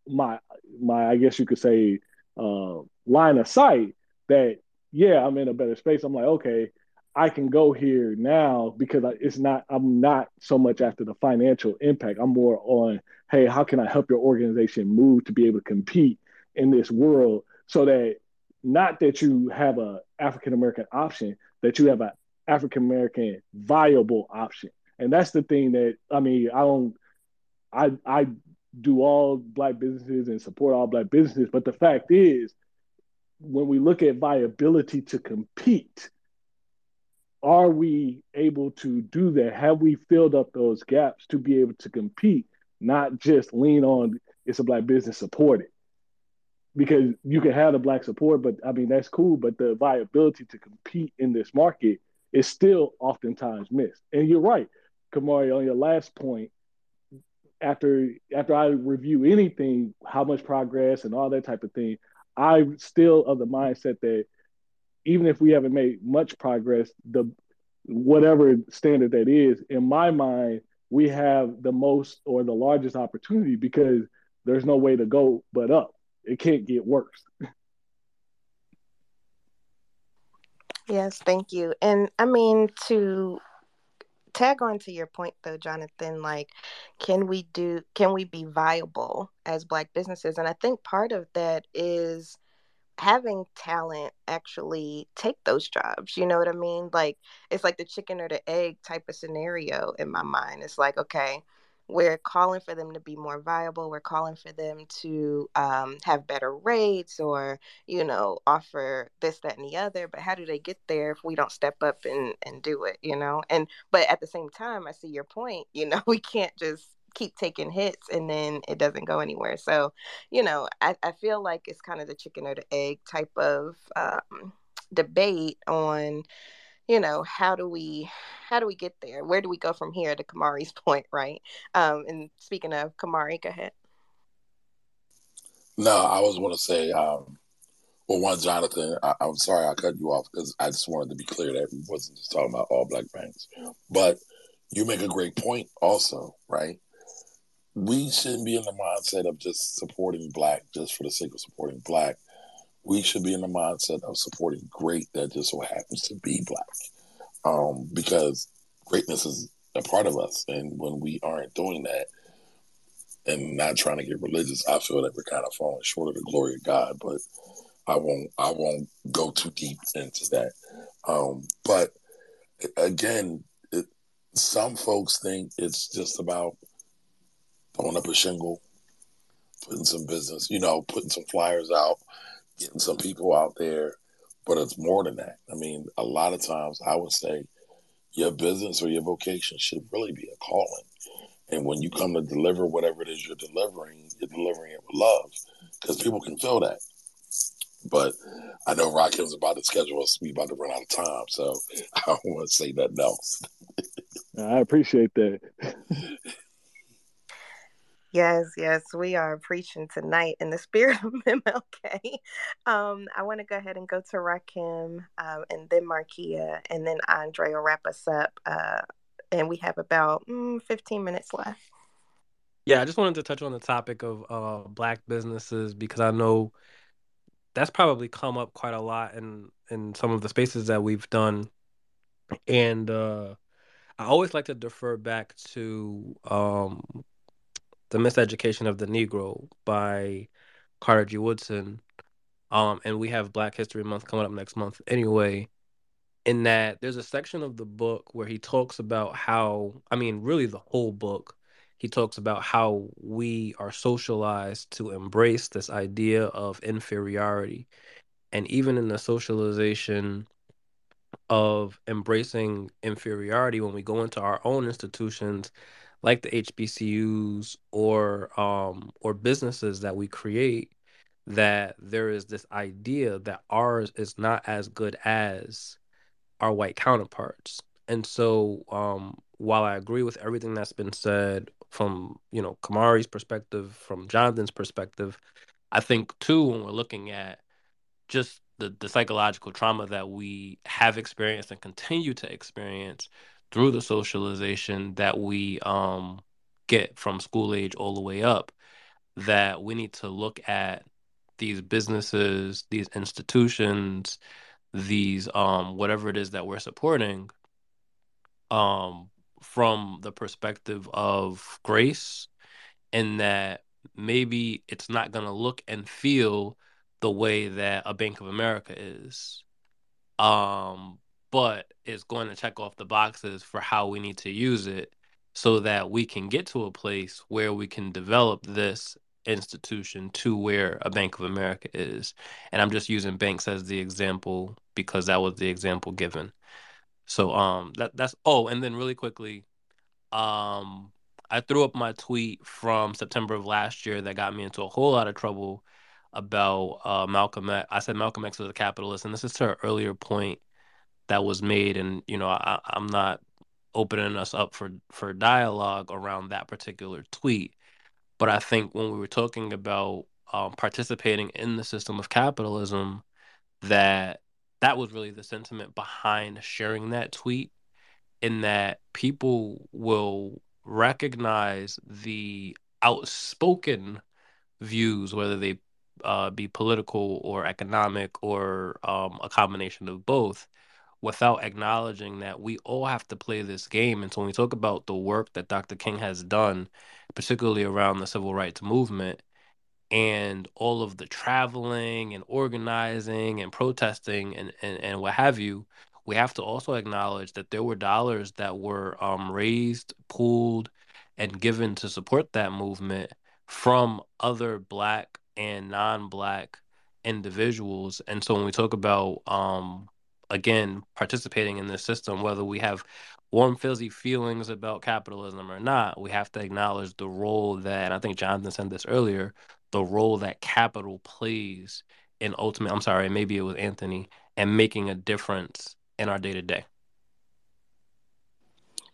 my my I guess you could say uh, line of sight that yeah I'm in a better space. I'm like okay I can go here now because it's not I'm not so much after the financial impact. I'm more on hey how can I help your organization move to be able to compete in this world so that not that you have a African American option, that you have an African American viable option. And that's the thing that I mean, I don't I I do all black businesses and support all black businesses, but the fact is when we look at viability to compete, are we able to do that? Have we filled up those gaps to be able to compete, not just lean on it's a black business supported? Because you can have the black support, but I mean that's cool, but the viability to compete in this market is still oftentimes missed. And you're right, Camari, on your last point, after after I review anything, how much progress and all that type of thing, I'm still of the mindset that even if we haven't made much progress, the whatever standard that is, in my mind, we have the most or the largest opportunity because there's no way to go but up. It can't get worse. (laughs) Yes, thank you. And I mean to tag on to your point though jonathan like can we do can we be viable as black businesses? And i think part of that is having talent actually take those jobs you know what i mean? Like it's like the chicken or the egg type of scenario in my mind. It's like okay we're calling for them to be more viable we're calling for them to um, have better rates or you know offer this that and the other but how do they get there if we don't step up and and do it you know? And but at the same time i see your point you know (laughs) we can't just keep taking hits and then it doesn't go anywhere. So you know i, I feel like it's kind of the chicken or the egg type of um, debate on you know how do we how do we get there? Where do we go from here to Camari's (laughs) point right? Um and speaking of Camari go ahead. No i was going to say um well one jonathan I, am sorry i cut you off because i just wanted to be clear that we wasn't just talking about all black banks. But you make a great point also right? We shouldn't be in the mindset of just supporting black just for the sake of supporting black we should be in the mindset of supporting great that just so happens to be black. Um, because greatness is a part of us. And when we aren't doing that and not trying to get religious, I feel that we're kind of falling short of the glory of God. But I won't I won't go too deep into that. Um, but again, it, some folks think it's just about throwing up a shingle, putting some business, you know, putting some flyers out, getting some people out there, but it's more than that. I mean, a lot of times I would say your business or your vocation should really be a calling. And when you come to deliver whatever it is you're delivering, you're delivering it with love because people can feel that. But I know Rahkim's about to schedule us. We about to run out of time, so (laughs) I don't want to say nothing else. I appreciate that. (laughs) Yes, yes, we are preaching tonight in the spirit of (laughs) MLK. Um, I want to go ahead and go to Rahkim um, and then Markia, and then Andre will wrap us up. Uh, and we have about mm, 15 minutes left. Yeah, I just wanted to touch on the topic of uh, black businesses because I know that's probably come up quite a lot in in some of the spaces that we've done, and uh, I always like to defer back to um, the Miseducation of the Negro by Carter G. Woodson. Um, and we have Black History Month coming up next month anyway. In that there's a section of the book where he talks about how, I mean, really the whole book, he talks about how we are socialized to embrace this idea of inferiority. And even in the socialization of embracing inferiority, when we go into our own institutions, like the HBCUs or um or businesses that we create that there is this idea that ours is not as good as our white counterparts. And so um while I agree with everything that's been said from, you know, Camari's perspective, from Jonathan's perspective, I think too when we're looking at just the, the psychological trauma that we have experienced and continue to experience through the socialization that we um, get from school age all the way up that we need to look at these businesses, these institutions, these um, whatever it is that we're supporting um, from the perspective of grace and that maybe it's not going to look and feel the way that a Bank of America is. Um, but it's going to check off the boxes for how we need to use it so that we can get to a place where we can develop this institution to where a Bank of America is. And I'm just using banks as the example because that was the example given. So um that that's oh and then really quickly, um I threw up my tweet from September of last year that got me into a whole lot of trouble about uh, Malcolm X. I said Malcolm X was a capitalist, and this is to an earlier point that was made, and you know I, I'm not opening us up for for dialogue around that particular tweet, but I think when we were talking about um, participating in the system of capitalism, that that was really the sentiment behind sharing that tweet, in that people will recognize the outspoken views, whether they uh, be political or economic or um, a combination of both, without acknowledging that we all have to play this game. And so when we talk about the work that Dr. King has done, particularly around the civil rights movement, and all of the traveling and organizing and protesting and, and, and what have you, we have to also acknowledge that there were dollars that were um, raised, pooled, and given to support that movement from other Black and non-Black individuals. And so when we talk about um, again participating in this system, whether we have warm fuzzy feelings about capitalism or not, we have to acknowledge the role that and I think Jonathan said this earlier, the role that capital plays in ultimate I'm sorry, maybe it was Anthony, and making a difference in our day to day.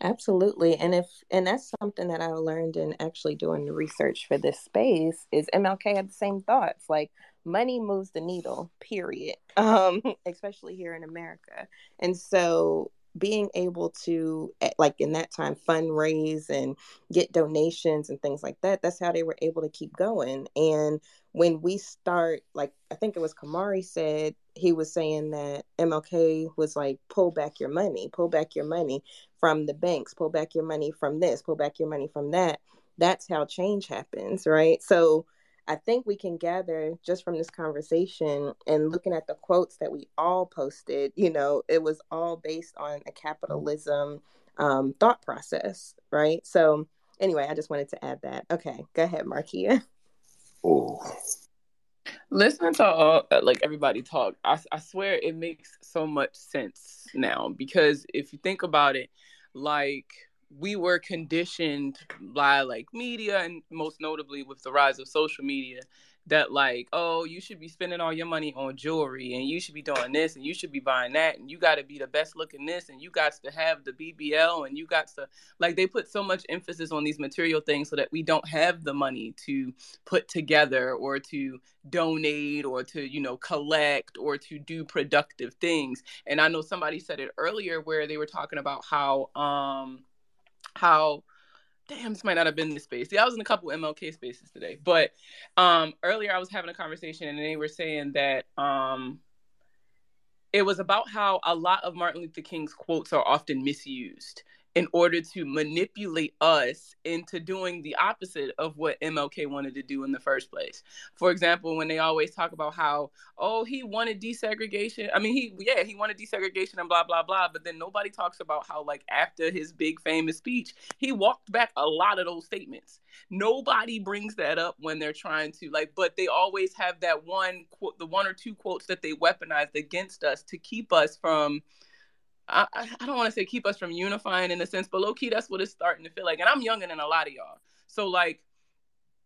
Absolutely. And if and that's something that I learned in actually doing the research for this space is MLK had the same thoughts. Like money moves the needle, period. Um, (laughs) especially here in America. And so being able to eh, like in that time fundraise and get donations and things like that that's how they were able to keep going and when we start like i think it was Camari said he was saying that mlk was like pull back your money pull back your money from the banks pull back your money from this pull back your money from that that's how change happens right so I think we can gather just from this conversation and looking at the quotes that we all posted, you know, it was all based on a capitalism um, thought process, right? So, anyway, I just wanted to add that. Okay, go ahead, Markia. (laughs) Oh. Listening to all, uh, like everybody talk, I, I swear it makes so much sense now because if you think about it, like we were conditioned by like media and most notably with the rise of social media that like oh you should be spending all your money on jewelry and you should be doing this and you should be buying that and you got to be the best looking this and you got to have the BBL and you got to like they put so much emphasis on these material things so that we don't have the money to put together or to donate or to you know collect or to do productive things. And I know somebody said it earlier where they were talking about how um how damn this might not have been the space. Yeah i was in a couple mlk spaces today but um earlier i was having a conversation and they were saying that um it was about how a lot of martin luther king's quotes are often misused in order to manipulate us into doing the opposite of what MLK wanted to do in the first place. For example, when they always talk about how, oh, he wanted desegregation. I mean, he, yeah, he wanted desegregation and blah, blah, blah. But then nobody talks about how, like, after his big famous speech, he walked back a lot of those statements. Nobody brings that up when they're trying to, like, but they always have that one quote, the one or two quotes that they weaponized against us to keep us from I, I don't want to say keep us from unifying in a sense, but low key, that's what it's starting to feel like. And I'm younger than a lot of y'all. So, like,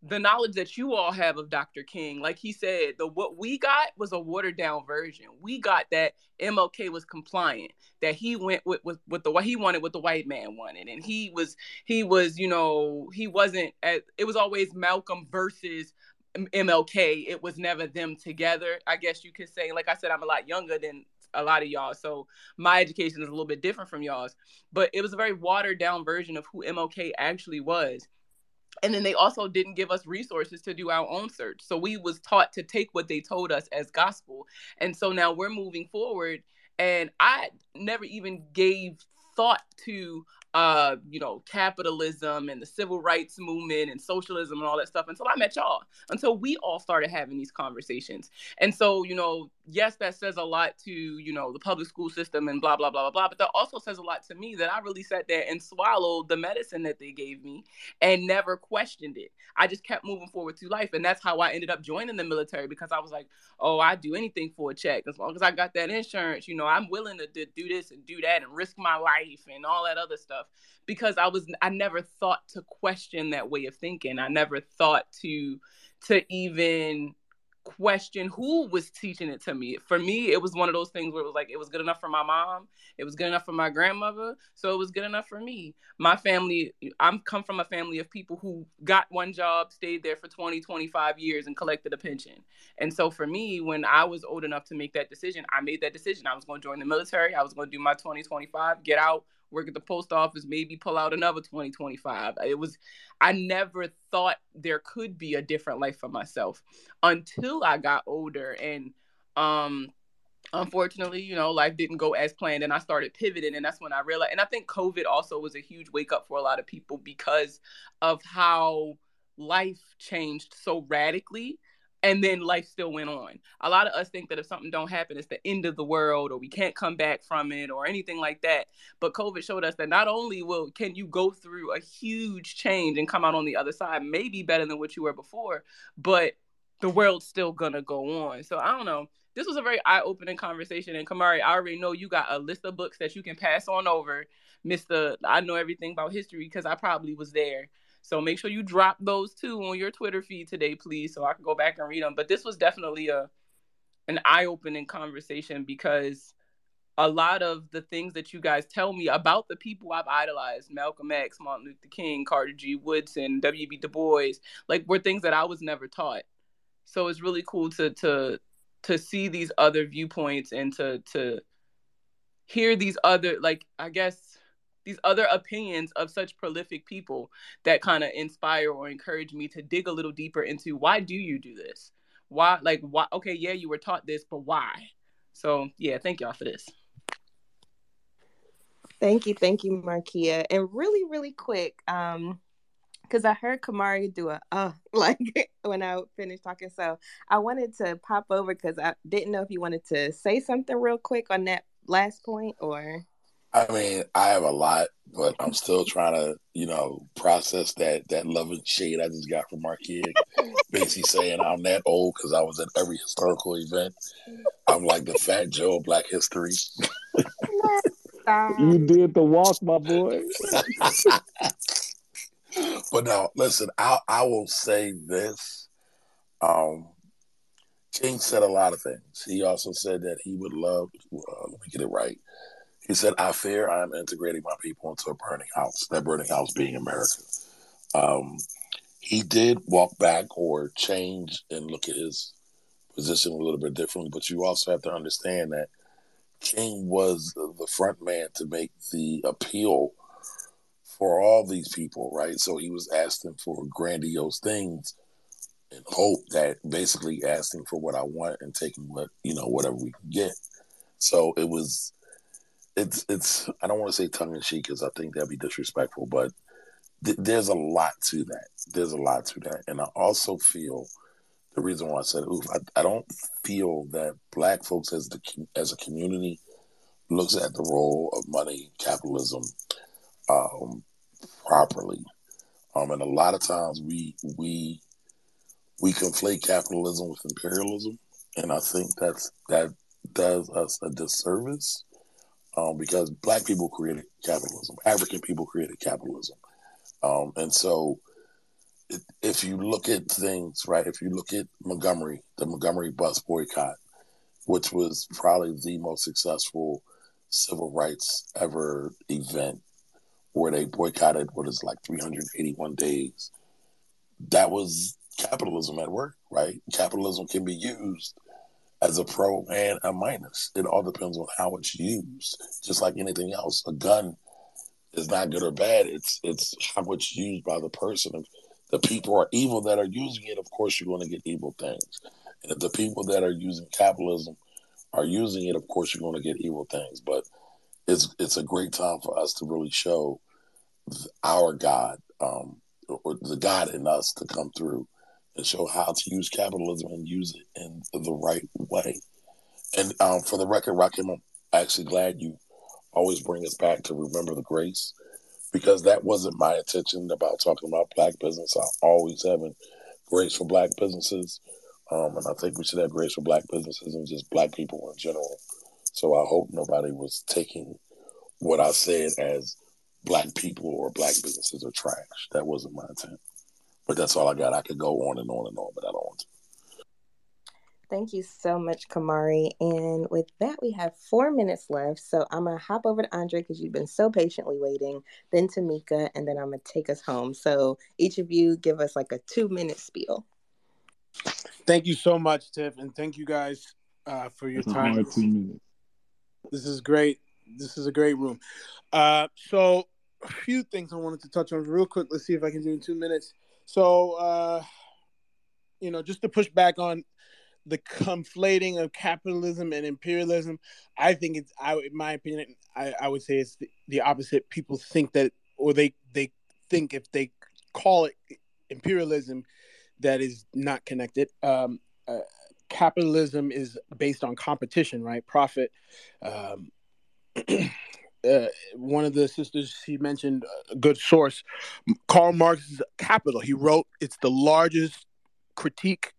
the knowledge that you all have of Dr. King, like he said, the what we got was a watered down version. We got that MLK was compliant, that he went with with, with the what he wanted, what the white man wanted, and he was he was you know he wasn't. It was always Malcolm versus MLK. It was never them together. I guess you could say. Like I said, I'm a lot younger than a lot of y'all. So my education is a little bit different from y'all's, but it was a very watered down version of who MLK actually was. And then they also didn't give us resources to do our own search. So we was taught to take what they told us as gospel. And so now we're moving forward and I never even gave thought to uh, you know, capitalism and the civil rights movement and socialism and all that stuff until I met y'all, until we all started having these conversations. And so, you know, yes, that says a lot to, you know, the public school system and blah, blah, blah, blah, blah. But that also says a lot to me that I really sat there and swallowed the medicine that they gave me and never questioned it. I just kept moving forward through life. And that's how I ended up joining the military because I was like, oh, I'd do anything for a check. As long as I got that insurance, you know, I'm willing to, to do this and do that and risk my life and all that other stuff. Because I was I never thought to question that way of thinking. I never thought to to even question who was teaching it to me. For me, it was one of those things where it was like it was good enough for my mom, it was good enough for my grandmother, so it was good enough for me. My family, I'm come from a family of people who got one job, stayed there for 20, 25 years and collected a pension. And so for me, when I was old enough to make that decision, I made that decision. I was going to join the military, I was going to do my 20, 25, get out, work at the post office, maybe pull out another 2025. It was, I never thought there could be a different life for myself until I got older. And, um, unfortunately, you know, life didn't go as planned and I started pivoting. And that's when I realized, and I think COVID also was a huge wake up for a lot of people because of how life changed so radically and then life still went on. A lot of us think that if something don't happen, it's the end of the world, or we can't come back from it, or anything like that. But COVID showed us that not only will can you go through a huge change and come out on the other side, maybe better than what you were before, but the world's still gonna go on. So I don't know. This was a very eye-opening conversation, and Camari, I already know you got a list of books that you can pass on over, Mister. I know everything about history because I probably was there. So make sure you drop those two on your Twitter feed today, please, so I can go back and read them. But this was definitely a an eye-opening conversation because a lot of the things that you guys tell me about the people I've idolized, Malcolm X, Martin Luther King, Carter G. Woodson, W.B. Du Bois, like were things that I was never taught. So it's really cool to to to see these other viewpoints and to to hear these other like I guess these other opinions of such prolific people that kind of inspire or encourage me to dig a little deeper into why do you do this? Why like why okay, yeah, you were taught this, but why? So yeah, thank y'all for this. Thank you, thank you, Markia. And really, really quick, um, because I heard Camari do a uh (laughs) like when I finished talking. So I wanted to pop over because I didn't know if you wanted to say something real quick on that last point or I mean, I have a lot, but I'm still trying to, you know, process that that love and shade I just got from Markia. (laughs) Basically saying I'm that old because I was at every historical event. I'm like the Fat Joe of Black History. you did the walk, my boy. (laughs) but now, listen, I I will say this. Um, King said a lot of things. He also said that he would love. Uh, let me get it right he said, I fear I am integrating my people into a burning house, that burning house being America. Um, he did walk back or change and look at his position a little bit differently, but you also have to understand that King was the front man to make the appeal for all these people, right? So he was asking for grandiose things and hope that basically asking for what I want and taking what, you know, whatever we can get. So it was it's it's I don't want to say tongue in cheek because I think that'd be disrespectful, but th- there's a lot to that. There's a lot to that, and I also feel the reason why I said oof, I, I don't feel that black folks as the as a community looks at the role of money capitalism um, properly, um, and a lot of times we we we conflate capitalism with imperialism, and I think that's that does us a disservice um, because black people created capitalism, African people created capitalism. Um, and so it, if you look at things, right, if you look at Montgomery, the Montgomery bus boycott, which was probably the most successful civil rights ever event where they boycotted what is like 381 days. That was capitalism at work, right? Capitalism can be used as a pro and a minus. It all depends on how it's used. Just like anything else, a gun is not good or bad. It's it's how it's used by the person. If the people are evil that are using it, of course you're going to get evil things. And if the people that are using capitalism are using it, of course you're going to get evil things. But it's it's a great time for us to really show our God, um, or the God in us, to come through and show how to use capitalism and use it in the right way. And um, for the record, Rahkim, I'm actually glad you always bring us back to remember the grace because that wasn't my intention about talking about black business. I always having grace for black businesses. Um, and I think we should have grace for black businesses and just black people in general. So I hope nobody was taking what I said as black people or black businesses are trash. That wasn't my intent. But that's all I got. I could go on and on and on, but I don't want to. Thank you so much, Camari. And with that, we have four minutes left. So I'm going to hop over to Andre because you've been so patiently waiting, then Tamika, and then I'm going to take us home. So each of you give us like a two minute spiel. Thank you so much, Tiff. And thank you guys uh, for your That's time. two minutes. This is great. This is a great room. Uh, so, a few things I wanted to touch on real quick. Let's see if I can do it in two minutes. So, uh, you know, just to push back on the conflating of capitalism and imperialism, I think it's, I, in my opinion, I, I would say it's the, the opposite. People think that, or they they think if they call it imperialism, that is not connected. Um, uh, capitalism is based on competition, right? Profit. Um, (clears throat) uh, one of the sisters she mentioned a good source, Karl Marx's Capital. He wrote it's the largest critique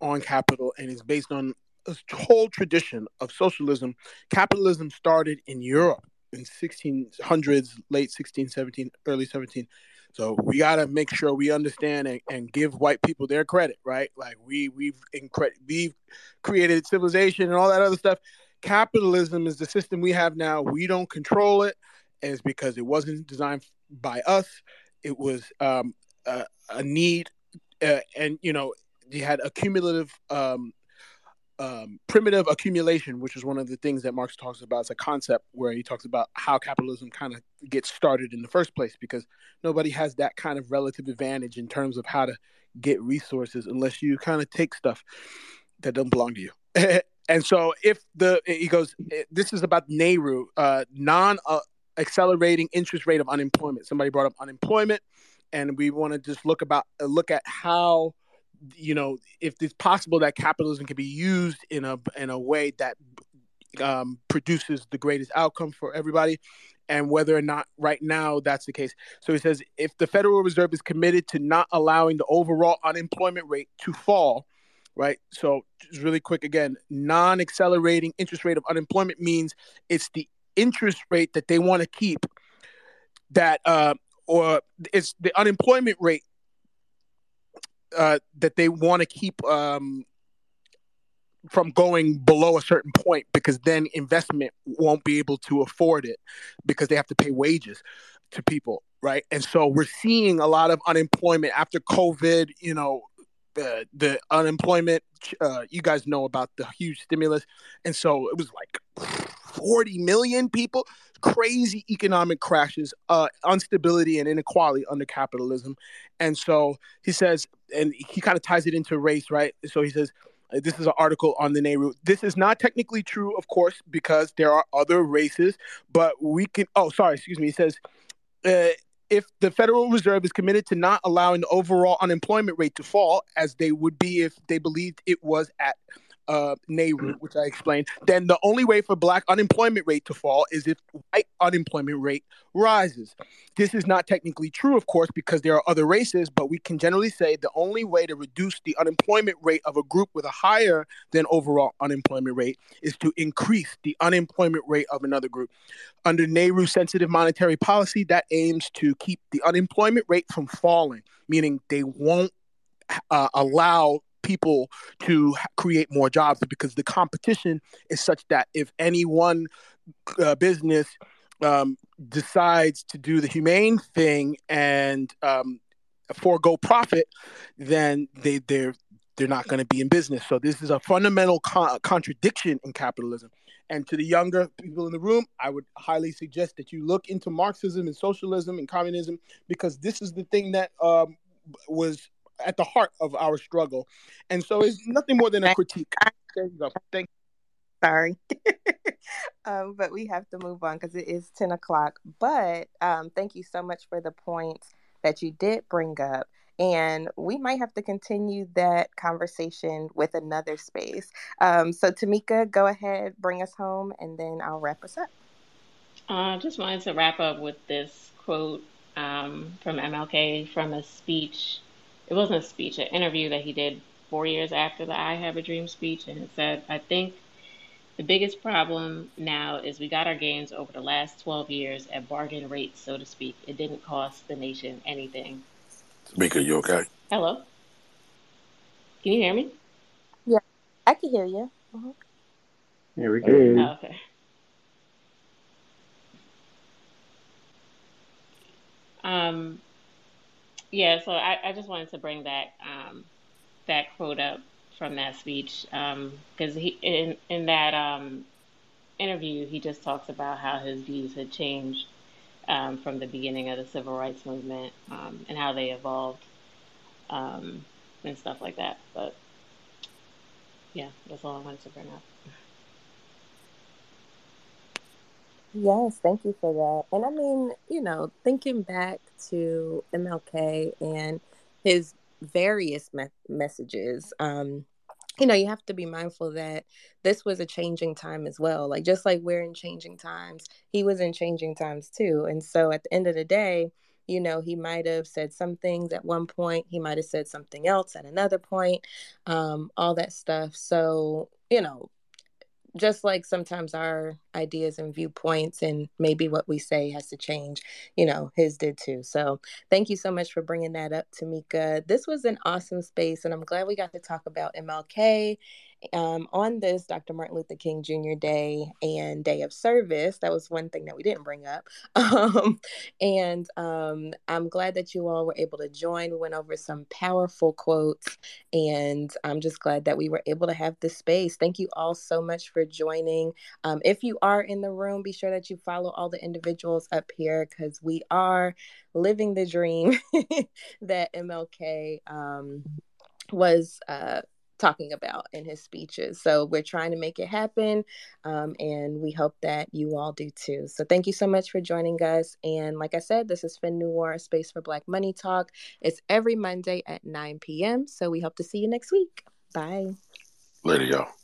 on capital, and it's based on a whole tradition of socialism. Capitalism started in Europe in 1600s, late 16, 17, early 17. So we got to make sure we understand and, and give white people their credit, right? Like we we've incre- we've created civilization and all that other stuff. Capitalism is the system we have now. We don't control it, and it's because it wasn't designed by us. It was um, a, a need, uh, and you know, you had accumulative um, um, primitive accumulation, which is one of the things that Marx talks about. It's a concept where he talks about how capitalism kind of gets started in the first place, because nobody has that kind of relative advantage in terms of how to get resources unless you kind of take stuff that doesn't belong to you. (laughs) and so, if the he goes, this is about NAIRU, uh, non uh, accelerating interest rate of unemployment. Somebody brought up unemployment, and we want to just look about look at how you know if it's possible that capitalism can be used in a in a way that um, produces the greatest outcome for everybody and whether or not right now that's the case so he says if the federal reserve is committed to not allowing the overall unemployment rate to fall right so just really quick again non-accelerating interest rate of unemployment means it's the interest rate that they want to keep that uh, or it's the unemployment rate uh, that they want to keep um, from going below a certain point because then investment won't be able to afford it because they have to pay wages to people, right? And so we're seeing a lot of unemployment after COVID. You know, the the unemployment. Uh, you guys know about the huge stimulus, and so it was like 40 million people crazy economic crashes uh, instability and inequality under capitalism and so he says and he kind of ties it into race right so he says this is an article on the NAIRU. This is not technically true, of course, because there are other races, but we can. Oh, sorry, excuse me. He says uh, if the Federal Reserve is committed to not allowing the overall unemployment rate to fall, as they would be if they believed it was at uh, NAIRU, which I explained, then the only way for black unemployment rate to fall is if white unemployment rate rises. This is not technically true, of course, because there are other races, but we can generally say the only way to reduce the unemployment rate of a group with a higher than overall unemployment rate is to increase the unemployment rate of another group. Under NAIRU sensitive monetary policy, that aims to keep the unemployment rate from falling, meaning they won't uh, allow people to create more jobs because the competition is such that if any one uh, business um, decides to do the humane thing and um, forego profit, then they they're they're not going to be in business. So this is a fundamental con- contradiction in capitalism. And to the younger people in the room, I would highly suggest that you look into Marxism and socialism and communism because this is the thing that um, was at the heart of our struggle. And so it's nothing more than a critique. There you go. Thank Sorry. (laughs) um, but we have to move on because it is 10 o'clock. But um, thank you so much for the points that you did bring up. and we might have to continue that conversation with another space. Um, so, Tamika, go ahead, bring us home, and then I'll wrap us up. I uh, just wanted to wrap up with this quote um, from MLK from a speech. It wasn't a speech, an interview that he did four years after the I Have a Dream speech. And it said, I think the biggest problem now is we got our gains over the last 12 years at bargain rates, so to speak. It didn't cost the nation anything. Speaker, you okay? Hello? Can you hear me? Yeah, I can hear you. Mm-hmm. Yeah, we go. Oh, okay. Um, yeah, so I, I just wanted to bring that um, that quote up from that speech because um, he in in that um, interview he just talks about how his views had changed um, from the beginning of the civil rights movement um, and how they evolved um, and stuff like that. But yeah, that's all I wanted to bring up. Yes, thank you for that. And I mean, you know, thinking back to MLK and his various me- messages, um, you know, you have to be mindful that this was a changing time as well. Like, just like we're in changing times, he was in changing times too. And so at the end of the day, you know, he might have said some things at one point, he might have said something else at another point, um, all that stuff. So, you know, just like sometimes our ideas and viewpoints and maybe what we say has to change, you know, his did too. So thank you so much for bringing that up, Tamika. This was an awesome space, and I'm glad we got to talk about MLK um, on this Dr. Martin Luther King Jr. Day and Day of Service. That was one thing that we didn't bring up. (laughs) Um, and um, I'm glad that you all were able to join. We went over some powerful quotes, and I'm just glad that we were able to have this space. Thank you all so much for joining. Um, if you are in the room, be sure that you follow all the individuals up here because we are living the dream (laughs) that MLK um, was uh, talking about in his speeches. So we're trying to make it happen, um, and we hope that you all do too. So thank you so much for joining us. And like I said, this is FinNoir, Space for Black Money Talk. It's every Monday at 9 p.m. So we hope to see you next week. Bye. Later, y'all.